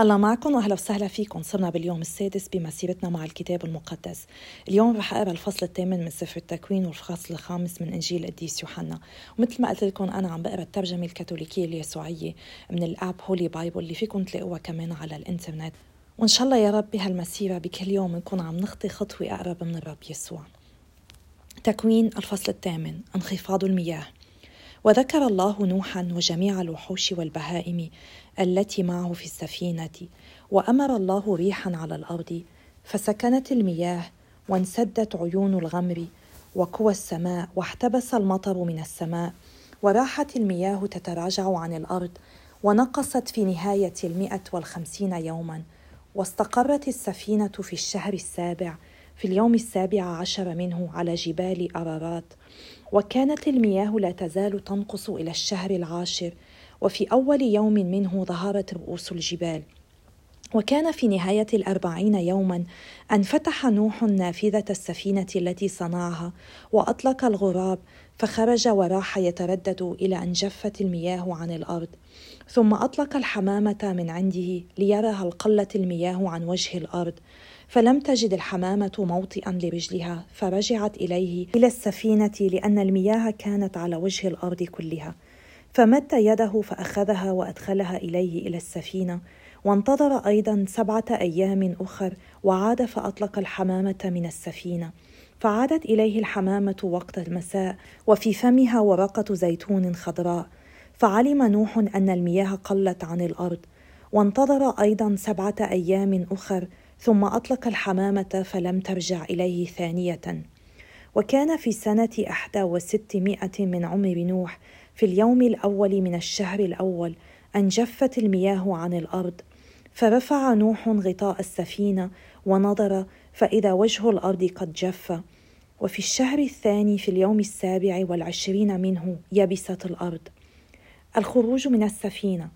الله معكم وأهلا وسهلا فيكم. صرنا باليوم السادس بمسيرتنا مع الكتاب المقدس. اليوم رح أقرأ الفصل الثامن من سفر التكوين والفصل الخامس من إنجيل القديس يوحنا. ومثل ما قلت لكم أنا عم بقرأ الترجمة الكاثوليكية اليسوعية من الأب هولي بايبل اللي فيكم تلاقوها كمان على الإنترنت. وإن شاء الله يا رب بهالمسيرة بكل يوم نكون عم نخطي خطوة أقرب من الرب يسوع. تكوين الفصل الثامن انخفاض المياه. وذكر الله نوحا وجميع الوحوش والبهائم التي معه في السفينة وأمر الله ريحا على الأرض فسكنت المياه وانسدت عيون الغمر وقوى السماء واحتبس المطر من السماء وراحت المياه تتراجع عن الأرض ونقصت في نهاية المئة والخمسين يوما واستقرت السفينة في الشهر السابع في اليوم السابع عشر منه على جبال أرارات. وكانت المياه لا تزال تنقص إلى الشهر العاشر وفي أول يوم منه ظهرت رؤوس الجبال. وكان في نهاية الأربعين يوما أن فتح نوح نافذة السفينة التي صنعها وأطلق الغراب فخرج وراح يتردد إلى أن جفت المياه عن الأرض. ثم أطلق الحمامة من عنده ليرى هل قلت المياه عن وجه الأرض. فلم تجد الحمامة موطئا لرجلها فرجعت إليه إلى السفينة لأن المياه كانت على وجه الأرض كلها. فمد يده فأخذها وأدخلها إليه إلى السفينة وانتظر أيضا سبعة أيام أخر وعاد فأطلق الحمامة من السفينة. فعادت إليه الحمامة وقت المساء وفي فمها ورقة زيتون خضراء. فعلم نوح أن المياه قلت عن الأرض. وانتظر أيضا سبعة أيام أخر ثم أطلق الحمامة فلم ترجع إليه ثانية. وكان في سنة أحدى وستمائة من عمر نوح في اليوم الأول من الشهر الأول أن جفت المياه عن الأرض فرفع نوح غطاء السفينة ونظر فإذا وجه الأرض قد جف. وفي الشهر الثاني في اليوم السابع والعشرين منه يبست الأرض. الخروج من السفينة.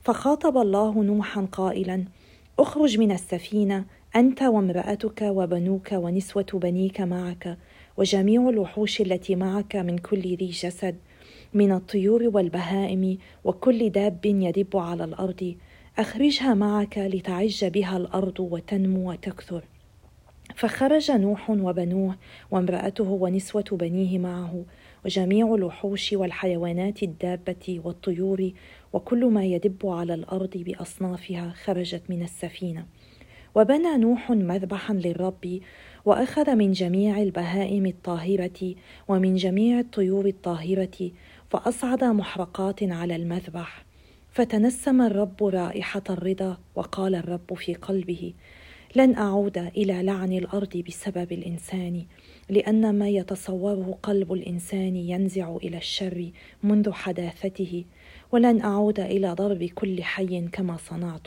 فخاطب الله نوحا قائلا أخرج من السفينة أنت وامرأتك وبنوك ونسوة بنيك معك وجميع الوحوش التي معك من كل ذي جسد من الطيور والبهائم وكل داب يدب على الأرض. أخرجها معك لتعج بها الأرض وتنمو وتكثر. فخرج نوح وبنوه وامرأته ونسوة بنيه معه وجميع الوحوش والحيوانات الدابة والطيور وكل ما يدب على الأرض بأصنافها خرجت من السفينة. وبنى نوح مذبحا للرب وأخذ من جميع البهائم الطاهرة ومن جميع الطيور الطاهرة فأصعد محرقات على المذبح. فتنسم الرب رائحة الرضا وقال الرب في قلبه لن أعود إلى لعن الأرض بسبب الإنسان لأن ما يتصوره قلب الإنسان ينزع إلى الشر منذ حداثته ولن أعود إلى ضرب كل حي كما صنعت.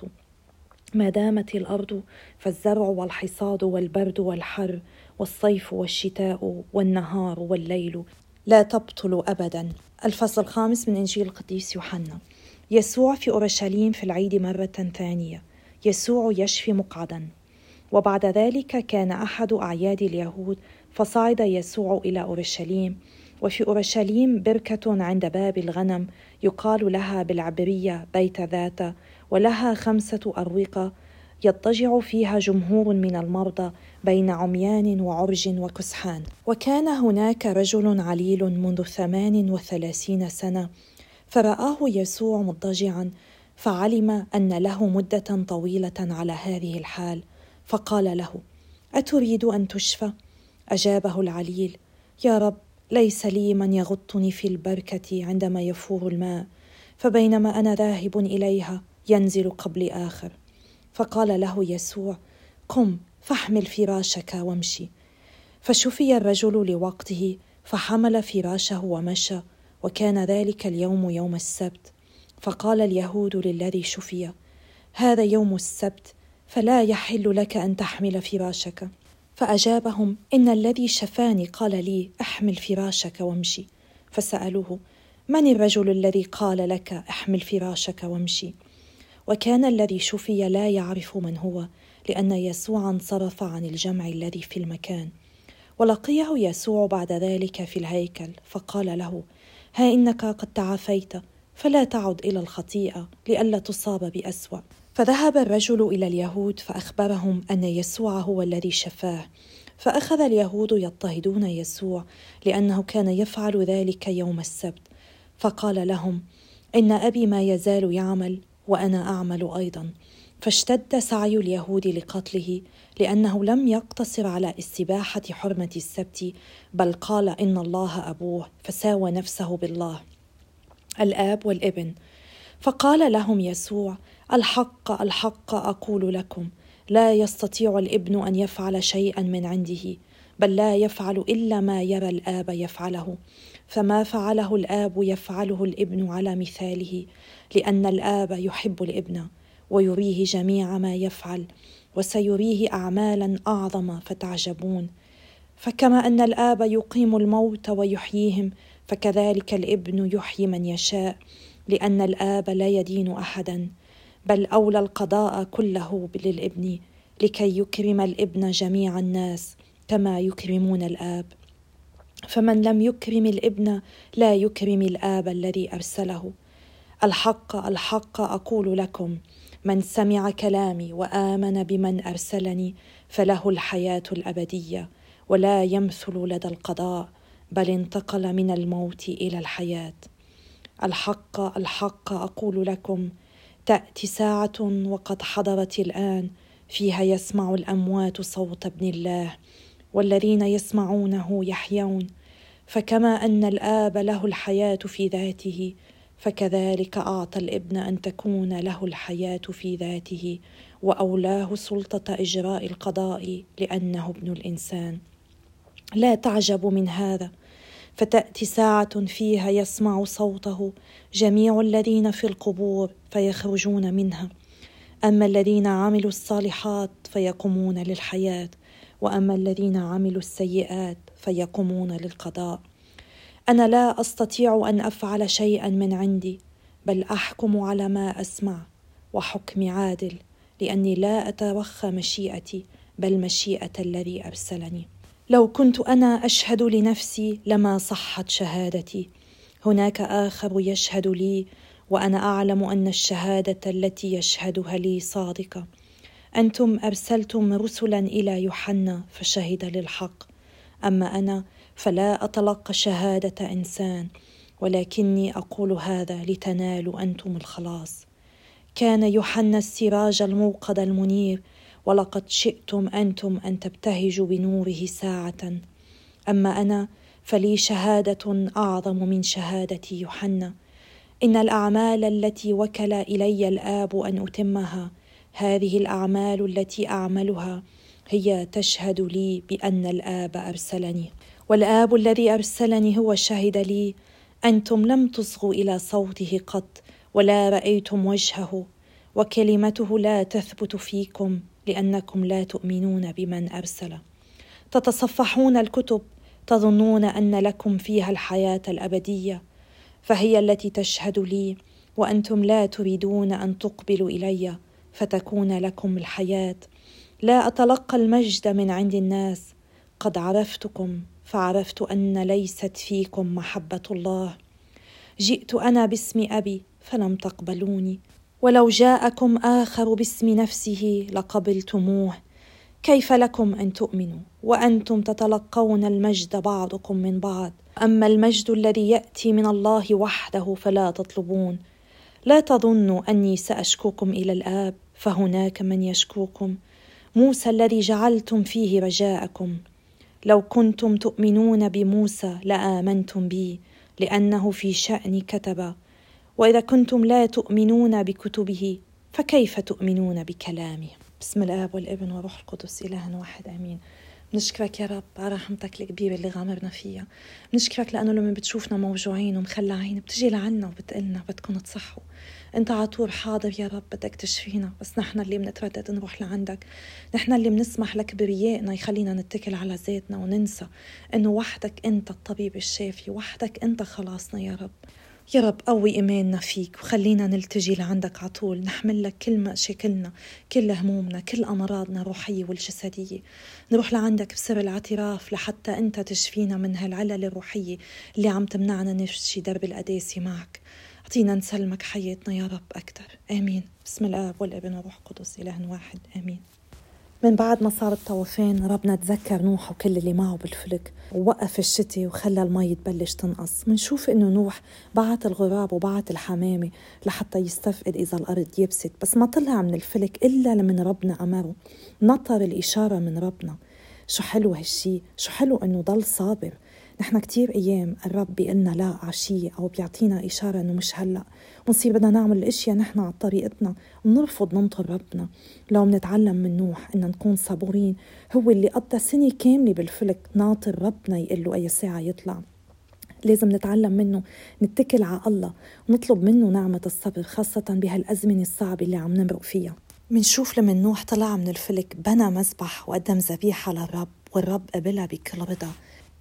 ما دامت الأرض فالزرع والحصاد والبرد والحر والصيف والشتاء والنهار والليل لا تبطل ابدا. الفصل الخامس من إنجيل القديس يوحنا. يسوع في أورشليم في العيد مرة ثانية. يسوع يشفي مقعدا. وبعد ذلك كان أحد أعياد اليهود فصعد يسوع إلى أورشليم وفي أورشليم بركة عند باب الغنم يقال لها بالعبرية بيت ذات ولها خمسة أروقة يضطجع فيها جمهور من المرضى بين عميان وعرج وكسحان وكان هناك رجل عليل منذ ثمان وثلاثين سنة فرآه يسوع مضطجعا فعلم أن له مدة طويلة على هذه الحال فقال له أتريد أن تشفى؟ أجابه العليل يا رب ليس لي من يغطني في البركة عندما يفور الماء فبينما أنا ذاهب إليها ينزل قبل آخر. فقال له يسوع قم فاحمل فراشك وامشي. فشفي الرجل لوقته فحمل فراشه ومشى وكان ذلك اليوم يوم السبت. فقال اليهود للذي شفي هذا يوم السبت فلا يحل لك أن تحمل فراشك. فأجابهم إن الذي شفاني قال لي أحمل فراشك وامشي. فسألوه من الرجل الذي قال لك أحمل فراشك وامشي؟ وكان الذي شفي لا يعرف من هو لأن يسوع انصرف عن الجمع الذي في المكان. ولقيه يسوع بعد ذلك في الهيكل فقال له ها إنك قد تعافيت فلا تعد إلى الخطيئة لئلا تصاب بأسوأ. فذهب الرجل إلى اليهود فأخبرهم أن يسوع هو الذي شفاه. فأخذ اليهود يضطهدون يسوع لأنه كان يفعل ذلك يوم السبت. فقال لهم إن أبي ما يزال يعمل وأنا أعمل أيضا. فاشتد سعي اليهود لقتله لأنه لم يقتصر على استباحة حرمة السبت بل قال إن الله أبوه فساوى نفسه بالله. الآب والابن. فقال لهم يسوع الحق الحق أقول لكم لا يستطيع الابن أن يفعل شيئا من عنده بل لا يفعل إلا ما يرى الآب يفعله. فما فعله الآب يفعله الابن على مثاله لأن الآب يحب الابن ويريه جميع ما يفعل وسيريه اعمالا أعظم فتعجبون. فكما أن الآب يقيم الموت ويحييهم فكذلك الابن يحيي من يشاء لأن الآب لا يدين احدا. بل أولى القضاء كله للابن لكي يكرم الابن جميع الناس كما يكرمون الآب. فمن لم يكرم الابن لا يكرم الآب الذي أرسله. الحق الحق أقول لكم من سمع كلامي وآمن بمن أرسلني فله الحياة الأبدية ولا يمثل لدى القضاء بل انتقل من الموت إلى الحياة. الحق الحق أقول لكم تأتي ساعة وقد حضرت الآن فيها يسمع الأموات صوت ابن الله والذين يسمعونه يحيون. فكما أن الآب له الحياة في ذاته فكذلك أعطى الابن أن تكون له الحياة في ذاته وأولاه سلطة إجراء القضاء لأنه ابن الإنسان. لا تعجبوا من هذا. فتأتي ساعة فيها يسمع صوته جميع الذين في القبور فيخرجون منها. أما الذين عملوا الصالحات فيقومون للحياة وأما الذين عملوا السيئات فيقومون للقضاء. أنا لا أستطيع أن أفعل شيئا من عندي بل أحكم على ما أسمع وحكمي عادل لأني لا أتوخى مشيئتي بل مشيئة الذي أرسلني. لو كنت أنا أشهد لنفسي لما صحت شهادتي. هناك آخر يشهد لي وأنا أعلم أن الشهادة التي يشهدها لي صادقة. أنتم أرسلتم رسلا إلى يوحنا فشهد للحق. أما أنا فلا أتلقى شهادة إنسان ولكني أقول هذا لتنالوا أنتم الخلاص. كان يوحنا السراج الموقد المنير ولقد شئتم أنتم أن تبتهجوا بنوره ساعة. أما أنا فلي شهادة أعظم من شهادة يوحنا. إن الأعمال التي وكل إلي الآب أن أتمها هذه الأعمال التي أعملها هي تشهد لي بأن الآب أرسلني. والآب الذي أرسلني هو شهد لي أنتم لم تصغوا إلى صوته قط ولا رأيتم وجهه وكلمته لا تثبت فيكم. لانكم لا تؤمنون بمن أرسل. تتصفحون الكتب تظنون أن لكم فيها الحياة الأبدية. فهي التي تشهد لي وأنتم لا تريدون أن تقبلوا إلي فتكون لكم الحياة. لا أتلقى المجد من عند الناس. قد عرفتكم فعرفت أن ليست فيكم محبة الله. جئت أنا باسم أبي فلم تقبلوني. ولو جاءكم آخر باسم نفسه لقبلتموه. كيف لكم أن تؤمنوا وأنتم تتلقون المجد بعضكم من بعض؟ أما المجد الذي يأتي من الله وحده فلا تطلبون. لا تظنوا أني سأشكوكم إلى الآب فهناك من يشكوكم. موسى الذي جعلتم فيه رجاءكم. لو كنتم تؤمنون بموسى لآمنتم بي لأنه في شأني كتب. وإذا كنتم لا تؤمنون بكتبه فكيف تؤمنون بكلامه؟ بسم الآب والابن والروح القدس إله واحد آمين. بنشكرك يا رب على رحمتك الكبيرة اللي غامرنا فيها. بنشكرك لأنه لما بتشوفنا موجوعين ومخلعين بتجي لعنا وبتقلنا بدكم تصحوا أنت على طول حاضر يا رب بدك تشفينا بس نحن اللي بنتردد نروح لعندك. نحن اللي بنسمح لكبريائنا يخلينا نتكل على ذاتنا وننسى إنه وحدك أنت الطبيب الشافي وحدك أنت خلاصنا يا رب. يا رب قوي إيماننا فيك وخلينا نلتجي لعندك على طول. نحمل لك كل مشاكلنا كل همومنا كل أمراضنا الروحية والجسدية. نروح لعندك بسر الاعتراف لحتى أنت تشفينا من هالعلل الروحية اللي عم تمنعنا نمشي درب القداسة معك. أعطينا نسلمك حياتنا يا رب أكثر آمين. بسم الآب والابن والروح القدس إله واحد. آمين. من بعد ما صار الطوفان ربنا تذكر نوح وكل اللي معه بالفلك ووقف الشتي وخلى المي تبلش تنقص. منشوف إنه نوح بعت الغراب وبعت الحمامة لحتى يستفقد إذا الأرض يبست بس ما طلع من الفلك إلا لمن ربنا أمره. نطر الإشارة من ربنا. شو حلو هالشي شو حلو إنه ضل صابر نحن كتير أيام الرب بيقلنا لا عشية أو بيعطينا إشارة إنه مش هلأ. ونصير بدنا نعمل الأشياء نحن على طريقتنا ونرفض ننطر ربنا. لو منتعلم من نوح إن نكون صبورين هو اللي قضى سنة كاملة بالفلك ناطر ربنا يقول له أي ساعة يطلع. لازم نتعلم منه نتكل على الله ونطلب منه نعمة الصبر خاصة بهالأزمنة الصعبة اللي عم نمرق فيها. منشوف لما نوح طلع من الفلك بنى مذبح وقدم ذبيحة للرب والرب قبلها بكل رضا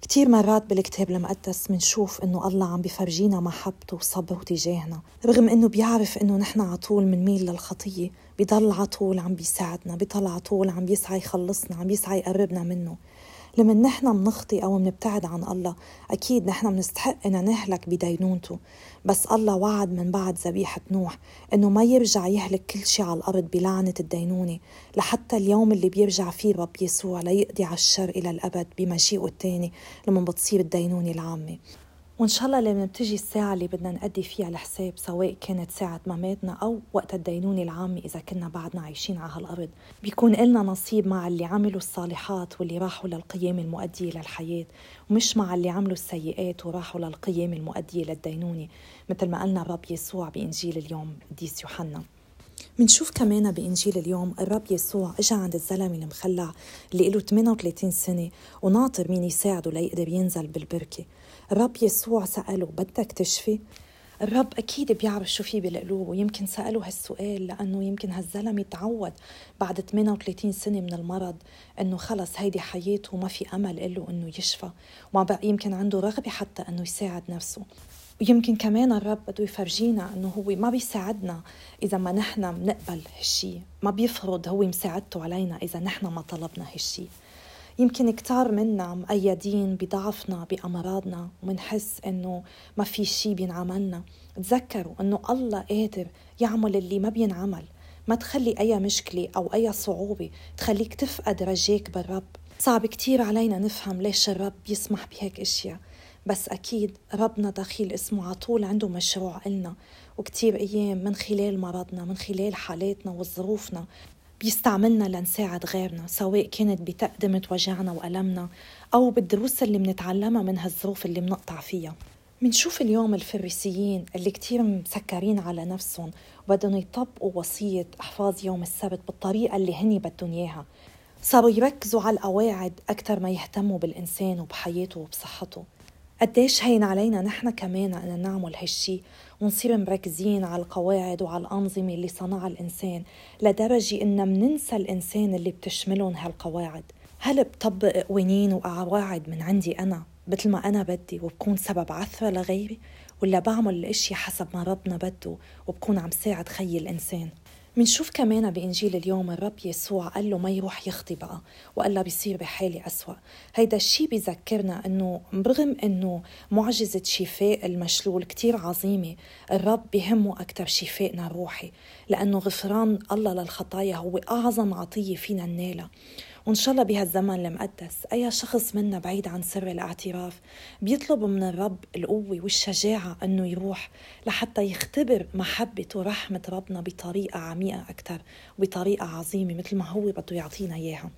كتير مرات بالكتاب المقدس منشوف إنه الله عم بفرجينا محبته وصبره تجاهنا. رغم إنه بيعرف إنه نحن على طول منميل للخطية بضل على طول عم بيساعدنا بضل على طول عم بيسعى يخلصنا عم بيسعى يقربنا منه. لما نحن بنخطي أو بنبتعد عن الله أكيد نحن بنستحق إن نهلك بدينونته. بس الله وعد من بعد ذبيحة نوح إنه ما يرجع يهلك كل شيء على الأرض بلعنة الدينونة لحتى اليوم اللي بيرجع فيه الرب يسوع ليقضي على الشر إلى الأبد بمجيئه الثاني لما بتصير الدينونة العامة. وإن شاء الله لما بتجي الساعة اللي بدنا نأدي فيها الحساب سواء كانت ساعة مماتنا أو وقت الدينونة العامة إذا كنا بعدنا عايشين على هالأرض بيكون إلنا نصيب مع اللي عملوا الصالحات واللي راحوا للقيام المؤدية للحياة ومش مع اللي عملوا السيئات وراحوا للقيام المؤدية للدينونة مثل ما قالنا الرب يسوع بإنجيل اليوم قديس يوحنا. منشوف كمان بإنجيل اليوم الرب يسوع إجا عند الزلمة المخلع اللي له 38 سنة وناطر مين يساعده ليقدر ينزل بالبركة. الرب يسوع سأله بدك تشفي؟ الرب أكيد بيعرف شو في بالقلوب ويمكن سأله هالسؤال لأنه يمكن هالزلمة تعود بعد 38 سنة من المرض إنه خلص هيدي حياته وما في أمل له إنه يشفى. وما بقى يمكن عنده رغبة حتى إنه يساعد نفسه. ويمكن كمان الرب بده يفرجينا إنه هو ما بيساعدنا إذا ما نحن بنقبل هالشي. ما بيفرض هو مساعدته علينا إذا نحن ما طلبنا هالشي. يمكن كتار منا مقيدين بضعفنا بأمراضنا ومنحس إنه ما في شي بينعملنا. تذكروا إنه الله قادر يعمل اللي ما بينعمل. ما تخلي أي مشكلة أو أي صعوبة تخليك تفقد رجاك بالرب. صعب كتير علينا نفهم ليش الرب يسمح بهيك أشياء. بس أكيد ربنا دخيل اسمه على طول عنده مشروع إلنا. وكتير أيام من خلال مرضنا من خلال حالاتنا وظروفنا بيستعملنا لنساعد غيرنا سواء كانت بتقدمة وجعنا وألمنا أو بالدروس اللي منتعلمها من هالظروف اللي منقطع فيها. منشوف اليوم الفريسيين اللي كتير مسكرين على نفسهم وبدهم يطبقوا وصية إحفاظ يوم السبت بالطريقة اللي هني بدهم إياها. صاروا يركزوا على القواعد أكثر ما يهتموا بالإنسان وبحياته وبصحته. قديش هين علينا نحن كمان أن نعمل هالشي؟ ونصير مركزين على القواعد وعلى الأنظمة اللي صنعها الإنسان لدرجة إن مننسى الإنسان اللي بتشملهم هالقواعد. هل بطبق قوانين وقواعد من عندي أنا مثل ما أنا بدي وبكون سبب عثرة لغيري؟ ولا بعمل الأشياء حسب ما ربنا بده وبكون عم ساعد خي الإنسان؟ منشوف كمان بإنجيل اليوم الرب يسوع قال له ما يروح يخطي بقى وقال له بيصير بحالة أسوأ. هيدا الشيء بيذكرنا أنه برغم أنه معجزة شفاء المشلول كتير عظيمة الرب بهمه أكثر شفائنا الروحي لأنه غفران الله للخطايا هو أعظم عطية فينا ننالها وإن شاء الله بهالزمن المقدس أي شخص منا بعيد عن سر الاعتراف. بيطلب من الرب القوة والشجاعة أنه يروح لحتى يختبر محبة ورحمة ربنا بطريقة عميقة أكثر وبطريقة عظيمة مثل ما هو بده يعطينا إياها.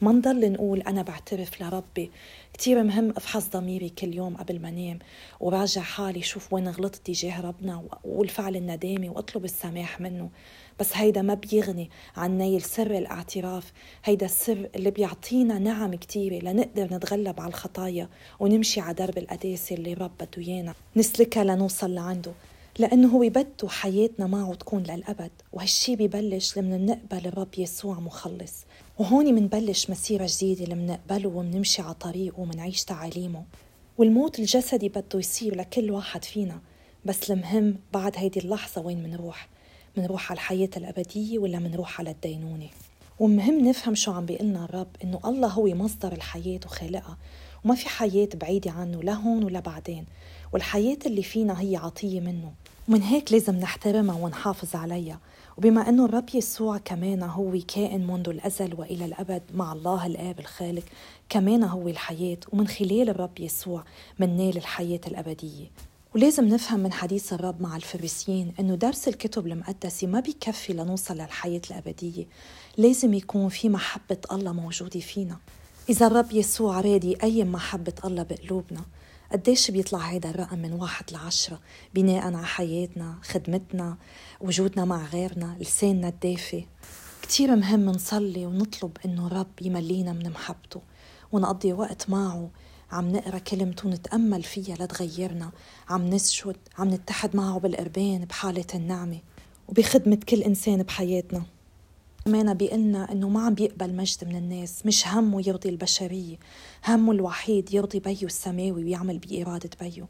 ما نضل نقول أنا بعترف لربي. كتير مهم أفحص ضميري كل يوم قبل ما نام وراجع حالي شوف وين غلطت تجاه ربنا وأقول فعل الندامة وأطلب السماح منه. بس هيدا ما بيغني عن نيل سر الاعتراف. هيدا السر اللي بيعطينا نعم كتيرة لنقدر نتغلب على الخطايا ونمشي على درب القداسة اللي رب بده إيانا. نسلكها لنوصل لعنده لأنه هو بده حياتنا معه تكون للأبد وهالشي ببلش لما نقبل الرب يسوع مخلص. وهون منبلش مسيرة جديدة لما نقبله ومنمشي على طريقه ومنعيش تعاليمه. والموت الجسدي بده يصير لكل واحد فينا بس المهم بعد هيدي اللحظة وين منروح؟ منروح على الحياة الأبدية ولا منروح على الدينونة؟ ومهم نفهم شو عم بيقلنا الرب إنه الله هو مصدر الحياة وخالقها وما في حياة بعيدة عنه لا هون ولا بعدين. والحياة اللي فينا هي عطية منه. ومن هيك لازم نحترمها ونحافظ عليها. وبما أنه الرب يسوع كمان هو كائن منذ الأزل وإلى الأبد مع الله الآب الخالق كمان هو الحياة. ومن خلال الرب يسوع مننال الحياة الأبدية. ولازم نفهم من حديث الرب مع الفريسيين إنه درس الكتب المقدسة ما بيكفي لنوصل للحياة الأبدية لازم يكون في محبة الله موجودة فينا. إذا الرب يسوع رادي اي محبة الله بقلوبنا قديش بيطلع هيدا الرقم من واحد لعشرة بناء على حياتنا خدمتنا وجودنا مع غيرنا لساننا الدافي كتير مهم نصلي ونطلب إنه الرب يملينا من محبته ونقضي وقت معه عم نقرا كلمته ونتأمل فيها لتغيرنا. عم نسجد عم نتحد معه بالقربان بحالة النعمة وبخدمة كل إنسان بحياتنا. كمان بيقلنا إنه ما عم بيقبل مجد من الناس مش همه يرضي البشرية همه الوحيد يرضي بيه السماوي ويعمل بإرادة بيه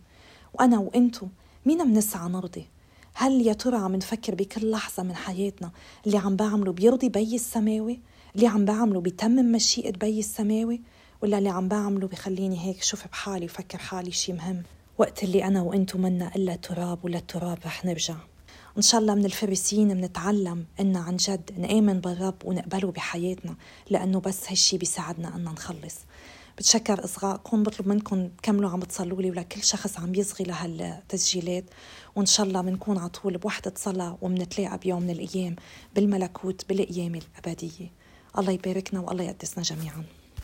وأنا وإنتو مين منسعى نرضي؟ هل يا ترى عم نفكر بكل لحظة من حياتنا اللي عم بعمله بيرضي بي السماوي؟ اللي عم بعمله بيتمم مشيئة بي السماوي؟ ولا اللي عم بعمله بخليني هيك شوف بحالي وفكر حالي شي مهم. وقت اللي أنا وإنتو منا إلا تراب ولا تراب رح نرجع. إن شاء الله من الفريسيين بنتعلم إن عن جد نآمن بالرب ونقبله بحياتنا لأنه بس هالشي بيساعدنا أن نخلص. بتشكر إصغائكم بطلب منكم تكملوا عم تصلوا لي ولكل شخص عم يصغي لهالتسجيلات. وإن شاء الله بنكون على طول بوحدة صلاة وبنتلاقى بيوم من الأيام بالملكوت بالقيامة الأبدية. الله يباركنا والله يقدسنا جميعاً.